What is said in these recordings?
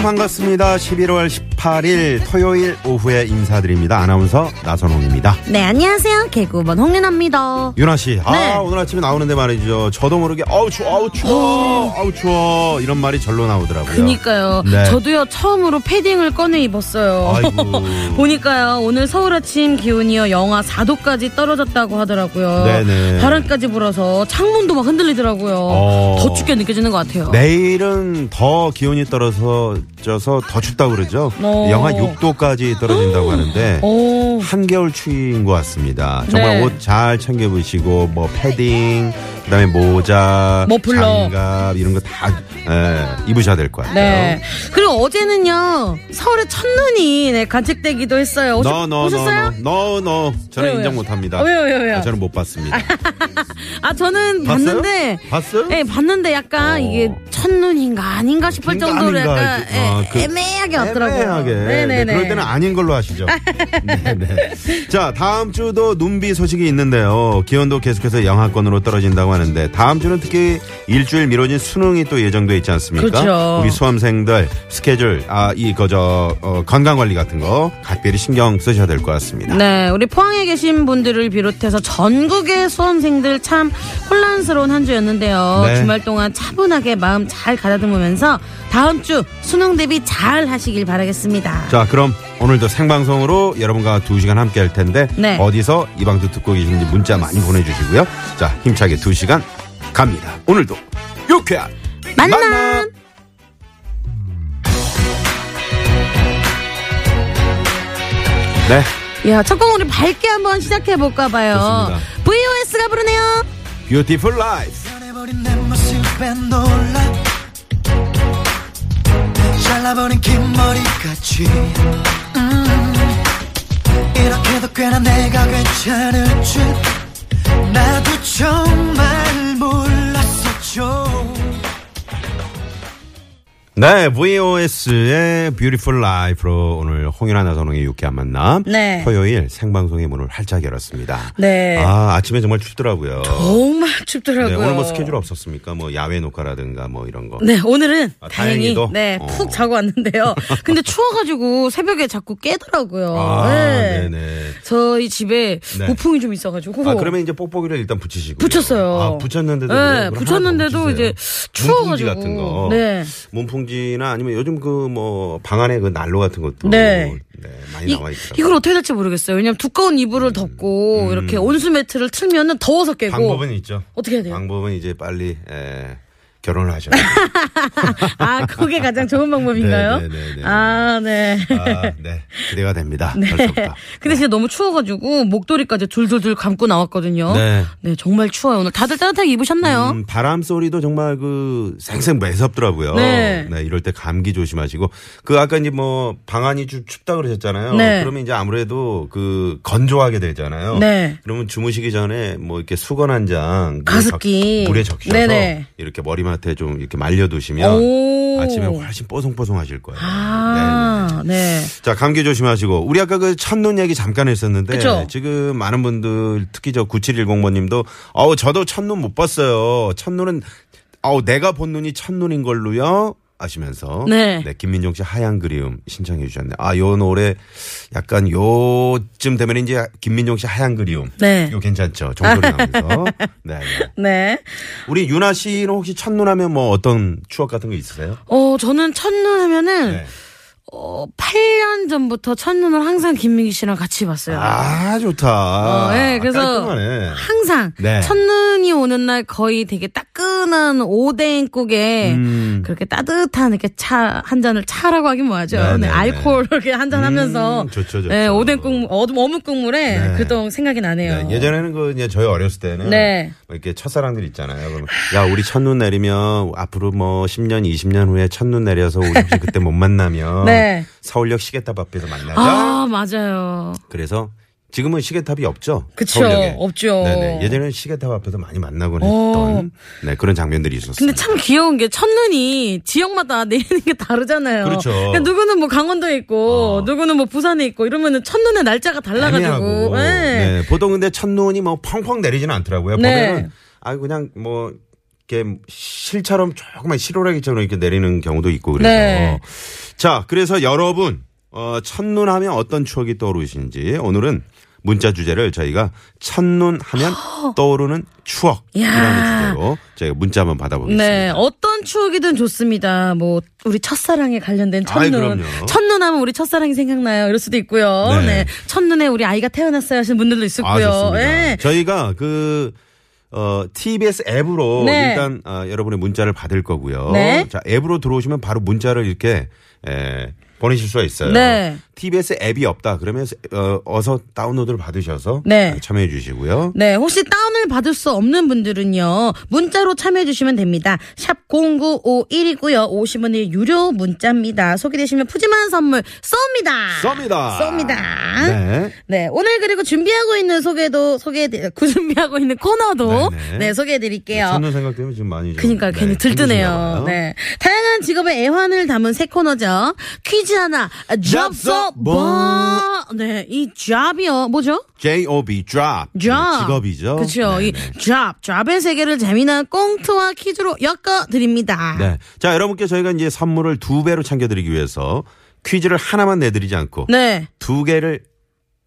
여러분 반갑습니다. 11월 18일 토요일 오후에 인사드립니다. 아나운서 나선홍입니다. 네 안녕하세요 개구먼 홍윤아입니다 윤아 씨, 아 네. 오늘 아침에 나오는데 말이죠. 저도 모르게 어우 추워, 어우 추워, 어우 추워 이런 말이 절로 나오더라고요. 그니까요 네. 저도요 처음으로 패딩을 꺼내 입었어요. 보니까요 오늘 서울 아침 기온이요 영하 4도까지 떨어졌다고 하더라고요 네네. 바람까지 불어서 창문도 막 흔들리더라고요 어. 더 춥게 느껴지는 것 같아요 내일은 더 기온이 떨어서 져서 더 춥다고 그러죠. 어. 영하 6도까지 떨어진다고 하는데 오 한겨울 추위인 것 같습니다. 정말 네. 옷 잘 챙겨보시고 뭐 패딩, 그다음에 모자, 머플러. 장갑 이런 거 다 입으셔야 될 것 같아요. 네. 그리고 어제는요 서울에 첫눈이 네, 관측되기도 했어요. 오셨, 너, 너, 오셨어요? 너, 너, 너. 저는 왜요, 인정? 못합니다. 어, 왜요, 왜요, 왜요? 아, 저는 못 봤습니다. 아 저는 봤어요? 봤는데 봤어요? 네 봤는데 약간 어. 이게 첫눈인가 아닌가 싶을 아닌가, 정도로 약간 예, 어, 그 애매하게 왔더라고요. 애매하게. 네, 네네 네. 그럴 때는 아닌 걸로 하시죠. 네네. 자, 다음 주도 눈비 소식이 있는데요. 기온도 계속해서 영하권으로 떨어진다고 하는데 다음 주는 특히 일주일 미뤄진 수능이 또 예정돼 있지 않습니까? 그렇죠. 우리 수험생들 스케줄, 아, 이, 그저, 어, 건강 관리 같은 거 각별히 신경 쓰셔야 될 것 같습니다. 네, 우리 포항에 계신 분들을 비롯해서 전국의 수험생들 참 혼란스러운 한 주였는데요. 네. 주말 동안 차분하게 마음 잘 가다듬으면서 다음 주 수능 대비 잘 하시길 바라겠습니다. 자, 그럼 오늘도 생방송으로 여러분과 두 시간 함께 할 텐데 네. 어디서 이 방송 듣고 계신지 문자 많이 보내주시고요. 자, 힘차게 두 시간 갑니다. 오늘도 유쾌한 만남. 네, 야, 첫곡 우리 밝게 한번 시작해 볼까 봐요. 좋습니다. VOS가 부르네요. 변해버린 내 모습에 놀라 잘라버린 긴 머리까지 내가 괜찮을 줄 나도 정말 네, VOS의 Beautiful Life로 오늘 홍윤아 나선홍의 유쾌한 만남. 네. 토요일 생방송의 문을 활짝 열었습니다. 네. 아, 아침에 정말 춥더라고요. 정말 네, 춥더라고요. 오늘 뭐 스케줄 없었습니까? 뭐 야외 녹화라든가 뭐 이런 거. 네, 오늘은 아, 다행히 다행히도? 네, 어. 푹 자고 왔는데요. 근데 추워가지고 새벽에 자꾸 깨더라고요. 아, 네. 네네. 저희 집에 네. 우풍이 좀 있어가지고. 아, 그러면 이제 뽁뽁이를 일단 붙이시고. 붙였어요. 아, 붙였는데도. 네, 붙였는데도 이제. 문풍지 추워가지고. 같은 거. 네. 문풍지 나 아니면 요즘 그 뭐 방 안에 그 난로 같은 것도. 네. 네, 많이 이, 나와 있더라고요. 이걸 어떻게 될지 모르겠어요. 왜냐면 두꺼운 이불을 덮고 이렇게 온수 매트를 틀면은 더워서 깨고. 음. 방법은 있죠. 어떻게 해야 돼요? 방법은 이제 빨리 에, 결혼을 하셔야 돼요. 아, 그게 가장 좋은 방법인가요? 네, 네, 네, 네. 아, 네. 아, 네. 기대가 됩니다. 벌써부터. 근데 진짜 너무 추워가지고 목도리까지 둘둘둘 감고 나왔거든요. 네. 네, 정말 추워요. 오늘 다들 따뜻하게 입으셨나요? 음, 바람 소리도 정말 그 생생 매섭더라고요. 네. 이럴 때 감기 조심하시고 그 아까 이제 뭐 방안이 좀 춥다 그러셨잖아요. 네. 그러면 이제 아무래도 그 건조하게 되잖아요. 네. 그러면 주무시기 전에 뭐 이렇게 수건 한 장 가습기. 물에 적셔서 네네. 이렇게 머리 맡에 좀 이렇게 말려두시면 오. 아침에 훨씬 뽀송뽀송하실 거예요. 아, 네. 자, 감기 조심하시고. 우리 아까 그 첫눈 얘기 잠깐 했었는데. 그쵸? 지금 많은 분들, 특히 저 9710번 님도, 어우, 저도 첫눈 못 봤어요. 첫눈은, 어우, 내가 본 눈이 첫눈인 걸로요. 아시면서. 네. 김민종 씨 하얀 그리움 신청해 주셨네. 아, 요 노래 약간 요쯤 되면 이제 김민종 씨 하얀 그리움. 네. 요 괜찮죠. 종소리 나면서. 네, 네. 네. 우리 윤아 씨는 혹시 첫눈 하면 뭐 어떤 추억 같은 거 있으세요? 어, 저는 첫눈 하면은, 네. 어, 8년 전부터 첫눈을 항상 김민기 씨랑 같이 봤어요. 아, 좋다. 어, 예, 그래서 깔끔하네. 항상 네. 첫눈이 오는 날 거의 되게 따끈한 오뎅국에 음. 그렇게 따뜻한 이렇게 차 한 잔을 차라고 하긴 뭐하죠. 네, 네, 네, 알코올 이렇게 한 잔 하면서 음, 좋죠, 좋죠. 네, 오뎅국 어둠 어묵 국물에 네. 그동 생각이 나네요. 네, 예전에는 그 이제 저희 어렸을 때는 네. 뭐 이렇게 첫사랑들 있잖아요. 그러면 야 우리 첫눈 내리면 앞으로 뭐 10년, 20년 후에 첫눈 내려서 우리 혹시 그때 못 만나면 네. 서울역 시계탑 앞에서 만나자. 아 맞아요. 그래서 지금은 시계탑이 없죠. 그쵸, 서울역에. 없죠. 네네. 예전에는 시계탑 앞에서 많이 만나곤 어. 했던 네, 그런 장면들이 있었어요. 근데 참 귀여운 게 첫눈이 지역마다 내리는 게 다르잖아요. 그렇죠. 그러니까 누구는 뭐 강원도에 있고 어. 누구는 뭐 부산에 있고 이러면은 첫눈의 날짜가 달라가지고. 네. 네. 보통 근데 첫눈이 뭐 펑펑 내리지는 않더라고요. 네. 보면은 아 그냥 뭐 이렇게 실처럼 조금만 실오라기처럼 이렇게 내리는 경우도 있고 그래서 네. 자 그래서 여러분 어, 첫눈 하면 어떤 추억이 떠오르시는지 오늘은 문자 주제를 저희가 첫눈 하면 떠오르는 추억 이라는 주제로 저희가 문자 한번 받아보겠습니다. 네, 어떤 추억이든 좋습니다. 뭐 우리 첫사랑에 관련된 아이, 첫눈, 그럼요. 첫눈 하면 우리 첫사랑이 생각나요. 이럴 수도 있고요. 네. 네, 첫눈에 우리 아이가 태어났어요 하시는 분들도 있었고요. 아. 네. 저희가 그, 어, TBS 앱으로 네. 일단, 어, 여러분의 문자를 받을 거고요. 네. 자, 앱으로 들어오시면 바로 문자를 이렇게, 에, 보내실 수가 있어요. 네. TBS 앱이 없다. 그러면, 어, 어서 다운로드를 받으셔서 네. 참여해 주시고요. 네, 혹시 다운을 받을 수 없는 분들은요, 문자로 참여해 주시면 됩니다. 샵 0951이고요. 50원의 유료 문자입니다. 소개되시면 푸짐한 선물 쏩니다. 쏩니다. 쏩니다. 네. 네, 오늘 그리고 준비하고 있는 소개도 소개해 그 준비하고 있는 코너도 네 네. 네, 소개해 드릴게요. 첫눈 생각 때문에 지금 많이 좀, 그러니까 네, 괜히 들뜨네요. 네. 다양한 직업의 애환을 담은 새 코너죠. 퀴즈 하나, 잡서 봐. 네, 이 잡이요. 뭐죠? J-O-B, drop. 잡. 직업이죠. 그렇죠. 이 네네. 잡, 잡의 세계를 재미난 꽁트와 퀴즈로 엮어 드립니다. 네. 자, 여러분께 저희가 이제 선물을 두 배로 챙겨드리기 위해서 퀴즈를 하나만 내드리지 않고 네. 두 개를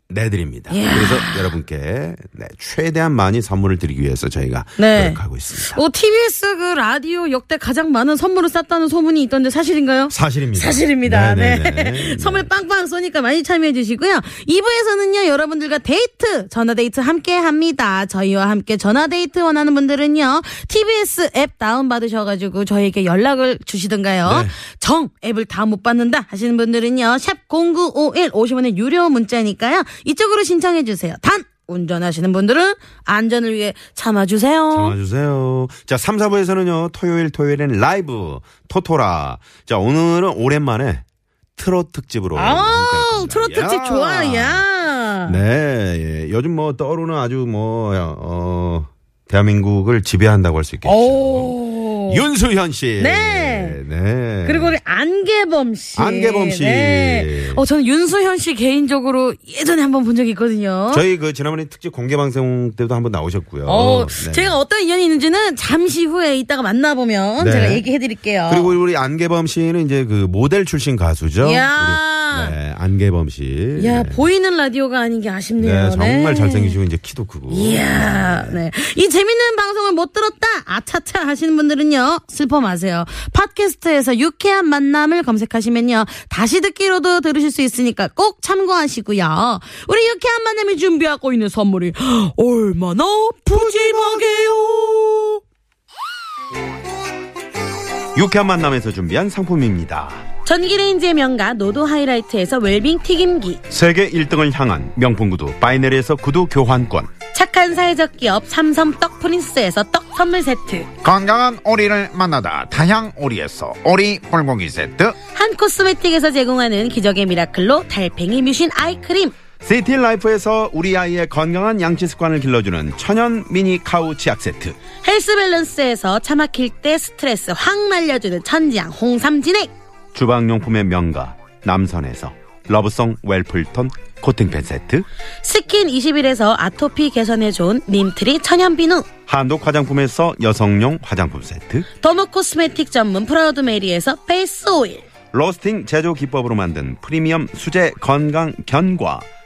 내드립니다. 이야. 그래서 여러분께 네, 최대한 많이 선물을 드리기 위해서 저희가 네. 노력하고 있습니다. 오, TBS 그 라디오 역대 가장 많은 선물을 쌌다는 소문이 있던데 사실인가요? 사실입니다. 사실입니다. 네. 네 네 네. 선물 빵빵 쏘니까 많이 참여해 주시고요. 2부에서는요, 여러분들과 데이트, 전화데이트 함께 합니다. 저희와 함께 전화데이트 원하는 분들은요, TBS 앱 다운받으셔가지고 저희에게 연락을 주시든가요. 네. 정, 앱을 다 못 받는다 하시는 분들은요, 샵0951 50원의 유료 문자니까요, 이쪽으로 신청해 주세요. 단! 운전하시는 분들은 안전을 위해 참아주세요. 전화주세요. 자, 3, 4부에서는요, 토요일, 토요일엔 라이브, 토토라. 자, 오늘은 오랜만에 트롯 특집으로. 아우, 함께할 트로트 겁니다. 집 야. 좋아, 야. 네, 예. 요즘 뭐 떠오르는 아주 뭐, 어, 대한민국을 지배한다고 할 수 있겠죠. 오. 윤수현 씨. 네. 네. 그리고 우리 안개범 씨. 안개범 씨. 네. 어, 저는 윤수현 씨 개인적으로 예전에 한번 본 적이 있거든요. 저희 그 지난번에 특집 공개 방송 때도 한번 나오셨고요. 어, 네. 제가 어떤 인연이 있는지는 잠시 후에 이따가 만나보면 네. 제가 얘기해 드릴게요. 그리고 우리 안개범 씨는 이제 그 모델 출신 가수죠. 이야. 네, 안개범 씨. 야, 네. 보이는 라디오가 아닌 게 아쉽네요. 네, 정말 잘생기시고 이제 키도 크고. 이야, 네. 이 재밌는 방송을 못 들었다, 아차차 하시는 분들은요, 슬퍼 마세요. 팟캐스트에서 유쾌한 만남을 검색하시면요, 다시 듣기로도 들으실 수 있으니까 꼭 참고하시고요. 우리 유쾌한 만남이 준비하고 있는 선물이 얼마나 푸짐하게요. 유쾌한 만남에서 준비한 상품입니다. 전기레인지의 명가 노도 하이라이트에서 웰빙 튀김기. 세계 1등을 향한 명품 구두 바이네르에서 구두 교환권. 착한 사회적 기업 삼성 떡 프린스에서 떡 선물 세트. 건강한 오리를 만나다 다향 오리에서 오리 불고기 세트 한 코스메틱에서 제공하는 기적의 미라클로 달팽이 뮤신 아이크림. 시티 라이프에서 우리 아이의 건강한 양치 습관을 길러주는 천연 미니 카우 치약 세트. 헬스 밸런스에서 차 막힐 때 스트레스 확 날려주는 천지양 홍삼 진액. 주방용품의 명가 남선에서 러브송 웰플턴 코팅팬 세트. 스킨 21에서 아토피 개선에 좋은 님트리 천연 비누. 한독 화장품에서 여성용 화장품 세트. 더모 코스메틱 전문 프라우드 메리에서 페이스 오일. 로스팅 제조 기법으로 만든 프리미엄 수제 건강 견과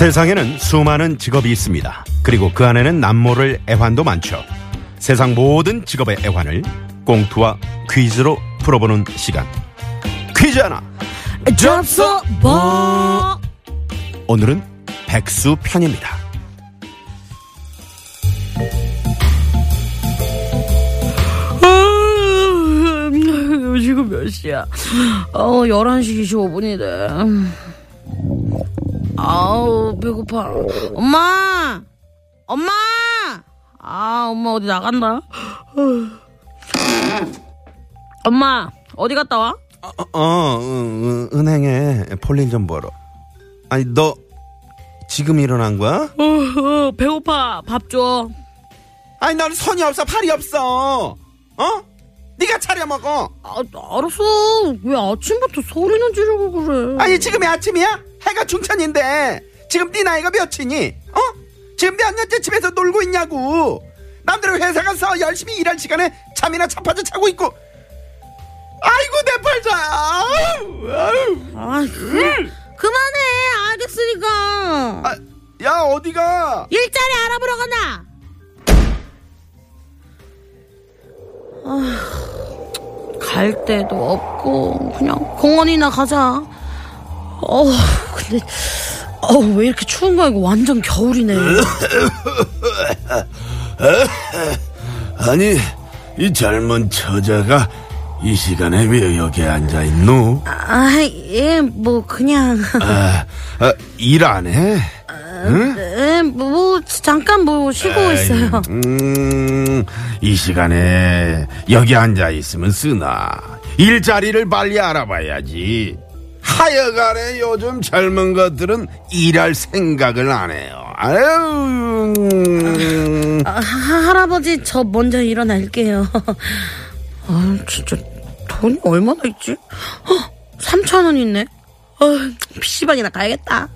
세상에는 수많은 직업이 있습니다. 그리고 그 안에는 남모를 애환도 많죠. 세상 모든 직업의 애환을 꽁투와 퀴즈로 풀어보는 시간. 퀴즈 하나. 접수 뭐 오늘은 백수 편입니다. 지금 몇 시야? 어, 11시 25분이네. 아우, 배고파. 엄마! 엄마! 아, 엄마 어디 나갔나? 엄마, 어디 갔다 와? 어, 어, 은- 은- 은행에 볼일 좀 보러. 아니, 너 지금 일어난 거야? 어, 어, 배고파. 밥 줘. 아니, 너는 손이 없어, 팔이 없어. 어? 네가 차려 먹어. 아, 알았어. 왜 아침부터 소리는 지르고 그래? 아니, 지금이 아침이야? 해가 중천인데. 지금 네 나이가 몇이니? 어? 지금 몇 년째 집에서 놀고 있냐고. 남들은 회사 가서 열심히 일할 시간에 잠이나 자빠져 자고 있고. 아이고, 내 팔자야. 아, 그, 그만해. 알겠으니까. 아, 야, 어디가? 일자리 알아보러 가나? 아, 갈 데도 없고 그냥 공원이나 가자. 어, 근데 어, 왜 이렇게 추운 거야? 이거 완전 겨울이네. 아니, 이 젊은 처자가 이 시간에 왜 여기 앉아 있노? 아, 예, 뭐 그냥 아, 아, 일안 해? 예, 뭐 잠깐 뭐 쉬고 있어요. 음, 이 시간에 여기 앉아 있으면 쓰나. 일자리를 빨리 알아봐야지. 하여간에 요즘 젊은 것들은 일할 생각을 안 해요. 아유, 음. 아, 하- 할아버지 저 먼저 일어날게요. 아 진짜 돈이 얼마나 있지? 어, 3천 원 있네. 어, PC방이나 가야겠다.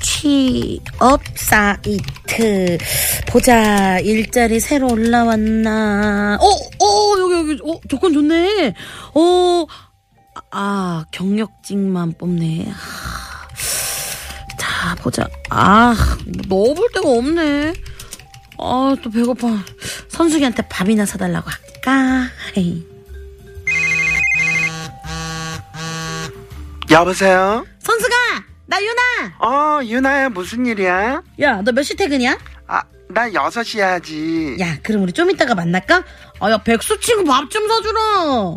취업 사이트 보자 일자리 새로 올라왔나? 어, 어 여기 여기 어 조건 좋네. 어, 아 경력직만 뽑네. 하, 자 보자. 아 넣어볼 데가 없네. 아, 또 배고파. 선숙이한테 밥이나 사달라고 할까? 에이. 여보세요? 선숙아! 나 유나! 어, 유나야, 무슨 일이야? 야, 너 몇 시 퇴근이야? 아, 나 6시 해야지. 야, 그럼 우리 좀 이따가 만날까? 아, 야, 백수 친구 밥 좀 사주라!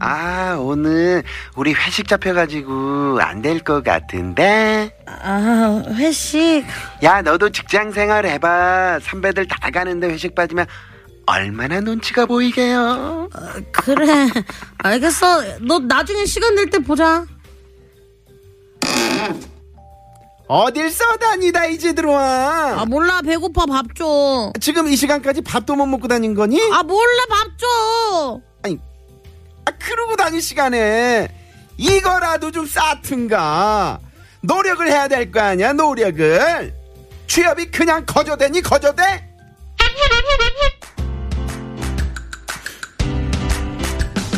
아, 오늘 우리 회식 잡혀가지고 안 될 것 같은데? 아, 회식. 야, 너도 직장 생활 해봐. 선배들 다 가는데 회식 빠지면 얼마나 눈치가 보이게요? 그래. 알겠어. 너 나중에 시간 될 때 보자. 어딜 써다니다 이제 들어와. 아, 몰라. 배고파. 밥 줘. 지금 이 시간까지 밥도 못 먹고 다닌 거니? 아, 몰라. 밥 줘! 아니, 아, 그러고 다닐 시간에 이거라도 좀 쌓든가. 노력을 해야 될 거 아니야, 노력을. 취업이 그냥 거저대니 거저대?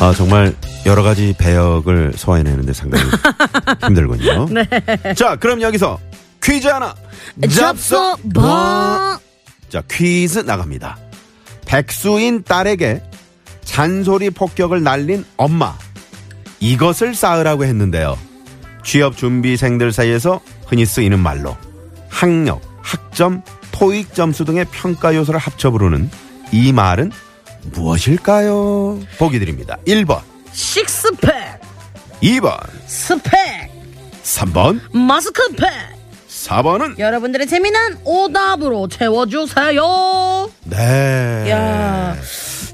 아, 정말 여러 가지 배역을 소화해내는데 상당히 힘들군요. 네. 자, 그럼 여기서 퀴즈 하나. 접수 뭐? 자, 퀴즈 나갑니다. 백수인 딸에게 잔소리 폭격을 날린 엄마. 이것을 쌓으라고 했는데요. 취업 준비생들 사이에서 흔히 쓰이는 말로 학력, 학점, 토익 점수 등의 평가 요소를 합쳐 부르는 이 말은 무엇일까요? 보기 드립니다. 1번, 식스팩! 2번, 스펙! 3번, 마스크팩! 4번은 여러분들의 재미난 오답으로 채워주세요. 네. 야.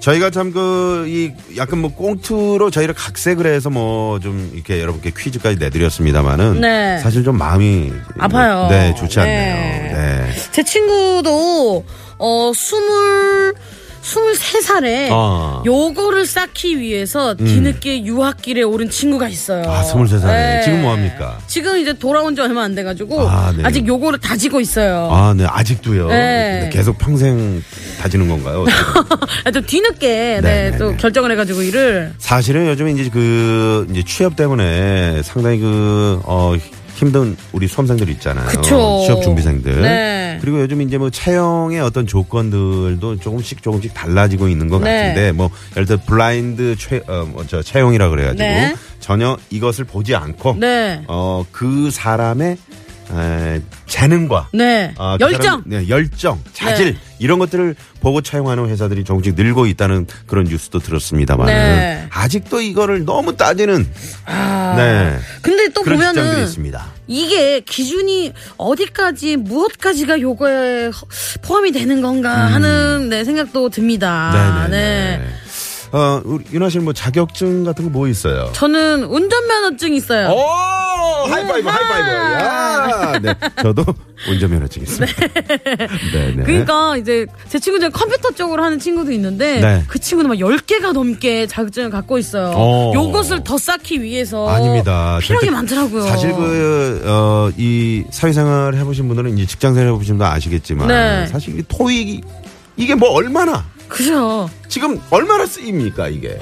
저희가 참 그 이 약간 뭐 꽁투로 저희를 각색을 해서 뭐 좀 이렇게 여러분께 퀴즈까지 내드렸습니다만은 네. 사실 좀 마음이 아파요. 네 좋지 않네요. 네. 네. 제 친구도 어 스물 스 물세 살에 아. 요거를 쌓기 위해서 뒤늦게 유학길에 오른 친구가 있어요. 아, 23 살에. 네. 지금 뭐 합니까? 지금 이제 돌아온 지 얼마 안 돼가지고 아, 네. 아직 요거를 다지고 있어요. 아, 네 아직도요. 네. 계속 평생 다지는 건가요? 아, 좀 뒤늦게 네, 네, 네, 또 네. 결정을 해가지고 일을 사실은 요즘에 이제 그 이제 취업 때문에 상당히 그 어. 힘든 우리 수험생들 있잖아요. 그쵸. 취업 준비생들. 네. 그리고 요즘 이제 뭐 채용의 어떤 조건들도 조금씩 조금씩 달라지고 있는 것 네. 같은데 뭐 예를 들어 블라인드 채, 어, 뭐저 채용이라 그래가지고 네. 전혀 이것을 보지 않고 네. 어, 그 사람의 에, 재능과 네 아, 그 열정 사람, 네, 열정, 자질 네. 이런 것들을 보고 차용하는 회사들이 조금씩 늘고 있다는 그런 뉴스도 들었습니다만 네. 아직도 이거를 너무 따지는 아. 네 근데 또 보면은 있습니다. 이게 기준이 어디까지 무엇까지가 요거에 허- 포함이 되는 건가 하는 네, 생각도 듭니다. 음. 네네네. 네. 어, 윤아 씨는 뭐 자격증 같은 거 뭐 있어요? 저는 운전면허증 있어요. 오 하이파이브 하이파이브. 야, 네, 저도 운전면허증 있습니다. 네, 네. 그러니까 이제 제 친구 중에 컴퓨터 쪽으로 하는 친구도 있는데 네. 그 친구는 막 10개가 넘게 자격증을 갖고 있어요. 어. 요것을 더 쌓기 위해서 아닙니다. 필요한 게 많더라고요. 사실 그, 어, 이 사회생활 해보신 분들은 이제 직장생활 해보신 분들 아시겠지만. 네. 사실 이 토익이, 이게 뭐 얼마나, 그죠. 지금 얼마나 쓰입니까, 이게?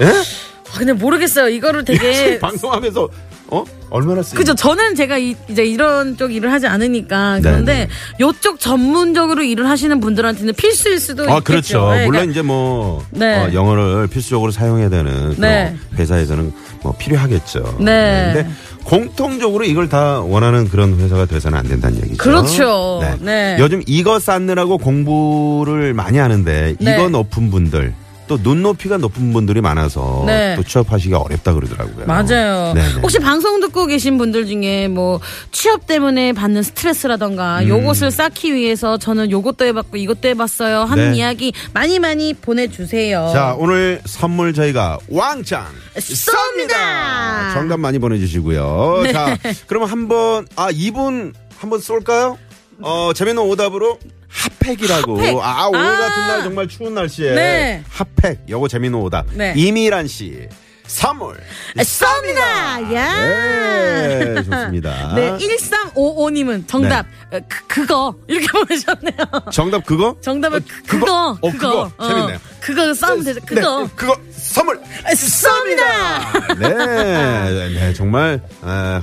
예? 아, 근데 모르겠어요. 이거를 되게 방송하면서, 어? 얼마나 쓰입니까? 그죠. 저는 제가 이, 제 이런 쪽 일을 하지 않으니까 네, 그런데 요쪽 전문적으로 일을 하시는 분들한테는 필수일 수도 아, 있겠죠. 그렇죠. 네, 물론 그러니까 이제 뭐, 네. 어, 영어를 필수적으로 사용해야 되는 네. 회사에서는 뭐 필요하겠죠. 네. 근데 공통적으로 이걸 다 원하는 그런 회사가 돼서는 안 된다는 얘기죠. 그렇죠. 네. 요즘 이거 쌓느라고 공부를 많이 하는데 네. 이거 높은 분들 또 눈높이가 높은 분들이 많아서 네. 또 취업하시기 어렵다 그러더라고요. 맞아요. 네네. 혹시 방송 듣고 계신 분들 중에 뭐 취업 때문에 받는 스트레스라던가 요것을 쌓기 위해서 저는 요것도 해봤고 이것도 해봤어요 하는 음. 네. 이야기 많이 많이 보내주세요. 자 오늘 선물 저희가 왕창 쏩니다. 정답 많이 보내주시고요. 네. 자 그러면 한번 아 이분 한번 쏠까요? 어 재밌는 오답으로 핫팩이라고 핫팩. 아 오늘 아. 같은 날 정말 추운 날씨에 네. 핫팩 요거 재밌는 오답 네. 이미란 씨 선물 쏩니다. 야. 네 좋습니다. 네, 1355님은 정답, 어, 그, 그거, 이렇게 보내셨네요. 정답 그거? 정답은 어, 그, 그거, 어, 그거. 재밌네요. 그거 싸우면 되죠. 그거. 네, 그거 선물 쏩니다. 네, 네, 정말 아,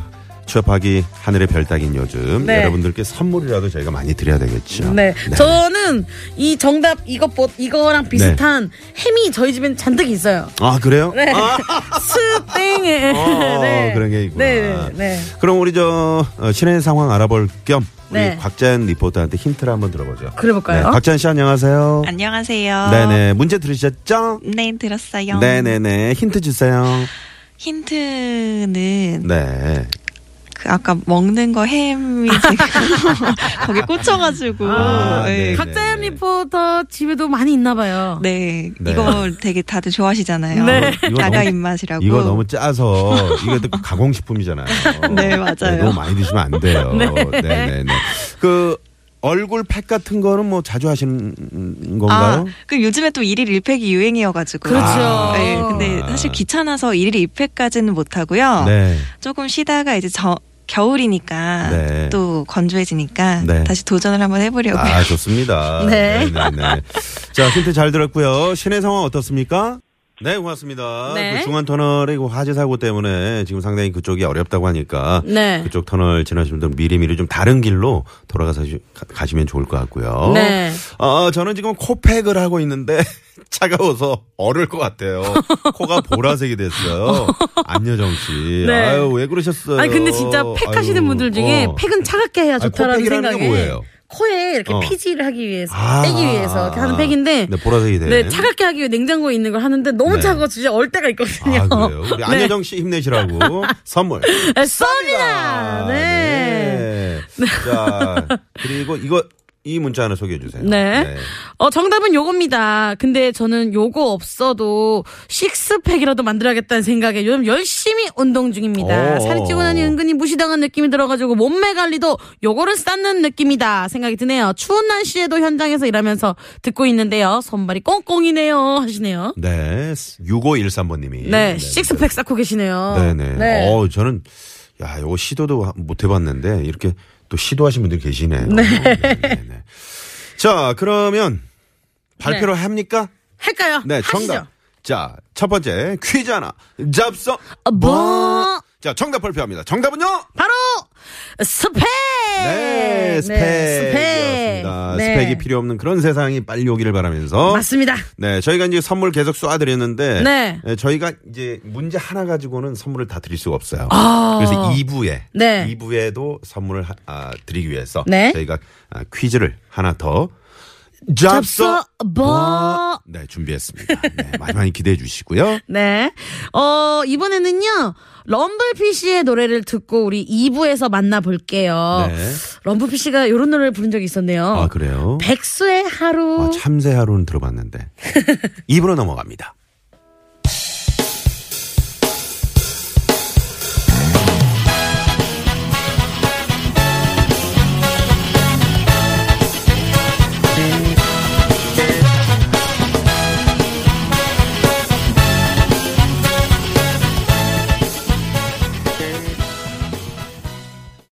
취업하기 하늘의 별 따긴 요즘 네. 여러분들께 선물이라도 저희가 많이 드려야 되겠죠. 네. 저는 이 정답 이것 보 이거랑 비슷한 햄이 저희 집엔 잔뜩 있어요. 아 그래요? 네. 아, 스땡에. 어, 그런 게 있구나. 네, 네, 네. 그럼 우리 저 어, 신의 상황 알아볼 겸 우리 네. 곽자연 리포터한테 힌트를 한번 들어보죠. 그래 볼까요? 네, 곽자연 씨 안녕하세요. 안녕하세요. 네네 문제 들으셨죠? 네, 들었어요. 네네네 힌트 주세요. 힌트는 네. 그 아까 먹는 거 햄이 지금 거기 꽂혀가지고 아, 네. 네. 각자연 리포터 집에도 많이 있나 봐요. 네, 네. 이거 되게 다들 좋아하시잖아요. 네. 나가 입맛이라고. 이거 너무 짜서 이거 또 가공식품이잖아요. 네, 맞아요. 너무 많이 드시면 안 돼요. 네, 네, 네. 그 얼굴 팩 같은 거는 뭐 자주 하시는 건가요? 아, 그 요즘에 또 일일 1팩이 유행이어가지고. 그렇죠. 아. 네, 근데 사실 귀찮아서 일일 2팩까지는 못 하고요. 네. 조금 쉬다가 이제 저 겨울이니까 네. 또 건조해지니까 네. 다시 도전을 한번 해보려고요. 아, 좋습니다. 네. 네, 네. 자, 힌트 잘 들었고요. 시내 상황 어떻습니까? 네, 고맙습니다. 네. 그 중앙 터널의 그 화재 사고 때문에 지금 상당히 그쪽이 어렵다고 하니까 네. 그쪽 터널 지나시는 분들 미리미리 좀 다른 길로 돌아가서 가- 가시면 좋을 것 같고요. 네. 어, 저는 지금 코팩을 하고 있는데 차가워서 얼을 것 같아요. 코가 보라색이 됐어요. 안여정 씨. 네. 아유, 왜 그러셨어요? 아니 근데 진짜 팩 하시는 분들 중에 어. 팩은 차갑게 해야 아니, 좋다라는 게 생각에 뭐예요? 코에 이렇게 어. 피지를 하기 위해서 아. 떼기 위해서 이렇게 하는 팩인데 네, 보라색이 된. 네, 차갑게 하기 위해 냉장고에 있는 걸 하는데 너무 네. 차가워 진짜 얼 때가 있거든요. 아, 그래요? 우리 네. 안여정 씨 힘내시라고 선물. 네, 쏩니다. 네. 네. 자, 그리고 이거 이 문자 하나 소개해 주세요. 네. 어, 정답은 요겁니다. 근데 저는 요거 없어도 식스팩이라도 만들어야겠다는 생각에 요즘 열심히 운동 중입니다. 오. 살이 찌고 나니 은근히 무시당한 느낌이 들어가지고 몸매 관리도 요거를 쌓는 느낌이다 생각이 드네요. 추운 날씨에도 현장에서 일하면서 듣고 있는데요. 손발이 꽁꽁이네요 하시네요. 네. 6513번님이. 네, 식스팩 쌓고 계시네요. 네네. 네. 어, 저는, 야, 요거 시도도 못 해봤는데, 이렇게 또 시도하신 분들이 계시네요. 네. 네 자, 그러면 발표를 합니까? 할까요? 네, 하시죠. 정답. 자, 첫 번째 퀴즈 하나 잡서. 어, 뭐? 자, 정답 발표합니다. 정답은요? 바로 스펙. 네, 스펙이었습니다. 네. 스펙이 필요 없는 그런 세상이 빨리 오기를 바라면서. 맞습니다. 네, 저희가 이제 선물 계속 쏴드렸는데. 네. 저희가 이제 문제 하나 가지고는 선물을 다 드릴 수가 없어요. 아. 그래서 2부에. 네. 2부에도 선물을 하- 아, 드리기 위해서. 네. 저희가 아, 퀴즈를 하나 더. 잡서 뭐. 네, 준비했습니다. 네, 많이 많이 기대해 주시고요. 네. 어, 이번에는요, 럼블피쉬의 노래를 듣고 우리 2부에서 만나볼게요. 네. 럼블피쉬가 이런 노래를 부른 적이 있었네요. 아, 그래요? 백수의 하루. 아, 참새 하루는 들어봤는데. 2부로 넘어갑니다.